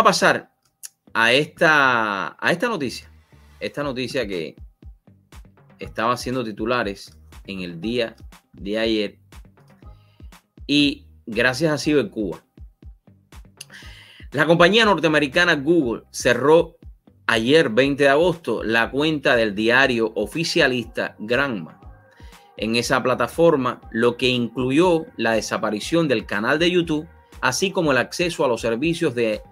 a pasar a esta, a esta noticia. Esta noticia que estaba haciendo titulares en el día de ayer. Y gracias a Cibercuba. La compañía norteamericana Google cerró ayer 20 de agosto la cuenta del diario oficialista Granma en esa plataforma, lo que incluyó la desaparición del canal de YouTube, así como el acceso a los servicios de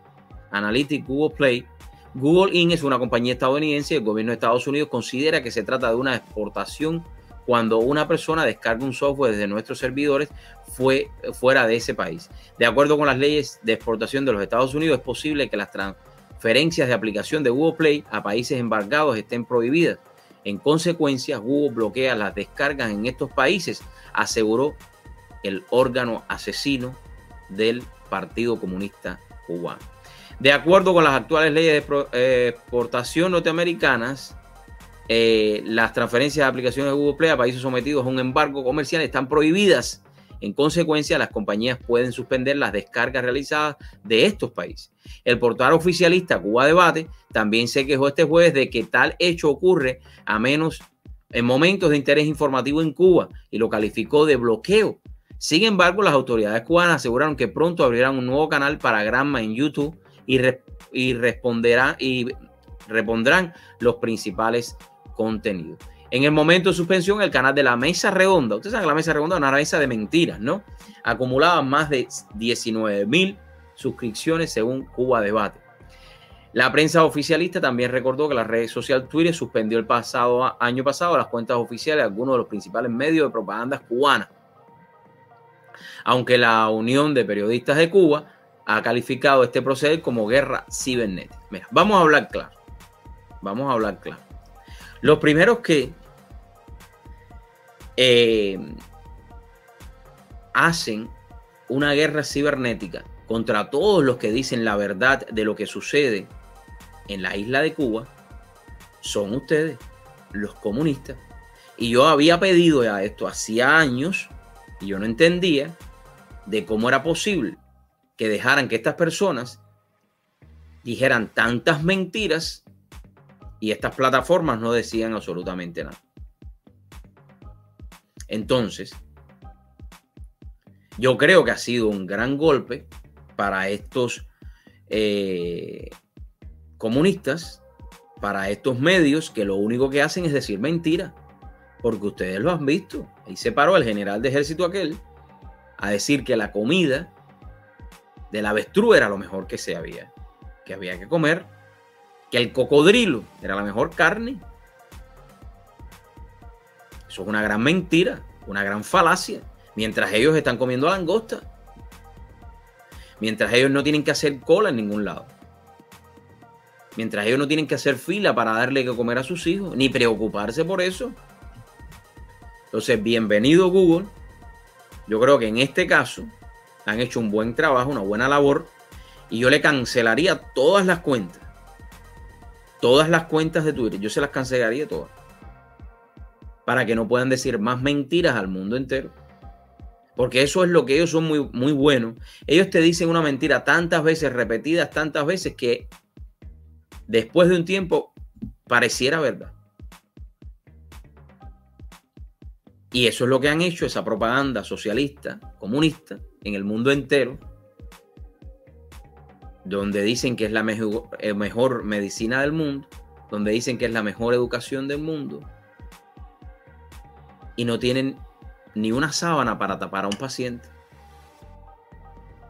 Analytics Google Play. Google Inc. es una compañía estadounidense y el gobierno de Estados Unidos considera que se trata de una exportación cuando una persona descarga un software desde nuestros servidores fue, fuera de ese país. De acuerdo con las leyes de exportación de los Estados Unidos, es posible que las transferencias de aplicación de Google Play a países embargados estén prohibidas. En consecuencia, Google bloquea las descargas en estos países, aseguró el órgano asesino del Partido Comunista Cubano. De acuerdo con las actuales leyes de eh, exportación norteamericanas, eh, las transferencias de aplicaciones de Google Play a países sometidos a un embargo comercial están prohibidas. En consecuencia, las compañías pueden suspender las descargas realizadas de estos países. El portal oficialista Cuba Debate también se quejó este jueves de que tal hecho ocurre a menos en momentos de interés informativo en Cuba y lo calificó de bloqueo. Sin embargo, las autoridades cubanas aseguraron que pronto abrirán un nuevo canal para Granma en YouTube y, responderá, y repondrán los principales contenidos. En el momento de suspensión, el canal de la Mesa Redonda, ustedes saben que la Mesa Redonda es una mesa de mentiras, ¿no? Acumulaba más de 19 mil suscripciones según Cuba Debate. La prensa oficialista también recordó que la red social Twitter suspendió el pasado año pasado las cuentas oficiales de algunos de los principales medios de propaganda cubanas. Aunque la Unión de Periodistas de Cuba ha calificado este proceder como guerra cibernética. Mira, vamos a hablar claro. Vamos a hablar claro. Los primeros que eh, hacen una guerra cibernética contra todos los que dicen la verdad de lo que sucede en la isla de Cuba son ustedes, los comunistas. Y yo había pedido ya esto hacía años y yo no entendía de cómo era posible que dejaran que estas personas dijeran tantas mentiras y estas plataformas no decían absolutamente nada. Entonces, yo creo que ha sido un gran golpe para estos eh, comunistas, para estos medios que lo único que hacen es decir mentira, porque ustedes lo han visto. Ahí se paró el general de ejército aquel a decir que la comida del avestruz era lo mejor que se había, que había que comer, que el cocodrilo era la mejor carne. Eso es una gran mentira, una gran falacia, mientras ellos están comiendo langosta, mientras ellos no tienen que hacer cola en ningún lado, mientras ellos no tienen que hacer fila para darle que comer a sus hijos, ni preocuparse por eso. Entonces, bienvenido Google. Yo creo que en este caso han hecho un buen trabajo, una buena labor, y yo le cancelaría todas las cuentas. Todas las cuentas de Twitter, yo se las cancelaría todas. Para que no puedan decir más mentiras al mundo entero. Porque eso es lo que ellos son muy, muy buenos. Ellos te dicen una mentira tantas veces, repetidas tantas veces, que después de un tiempo pareciera verdad. Y eso es lo que han hecho, esa propaganda socialista, comunista, en el mundo entero, donde dicen que es la mejor, eh, mejor medicina del mundo, donde dicen que es la mejor educación del mundo, y no tienen ni una sábana para tapar a un paciente.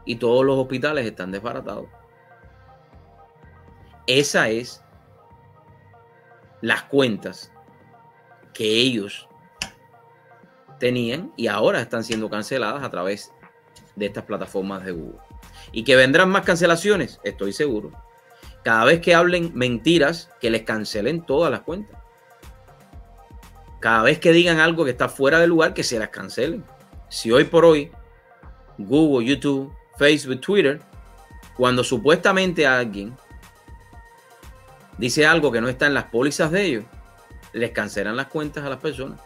Y todos los hospitales están desbaratados. Esa es las cuentas que ellos tenían y ahora están siendo canceladas a través de estas plataformas de Google. Y que vendrán más cancelaciones, estoy seguro. Cada vez que hablen mentiras, que les cancelen todas las cuentas. Cada vez que digan algo que está fuera de lugar, que se las cancelen. Si hoy por hoy Google, YouTube, Facebook, Twitter, cuando supuestamente alguien dice algo que no está en las pólizas de ellos, les cancelan las cuentas a las personas.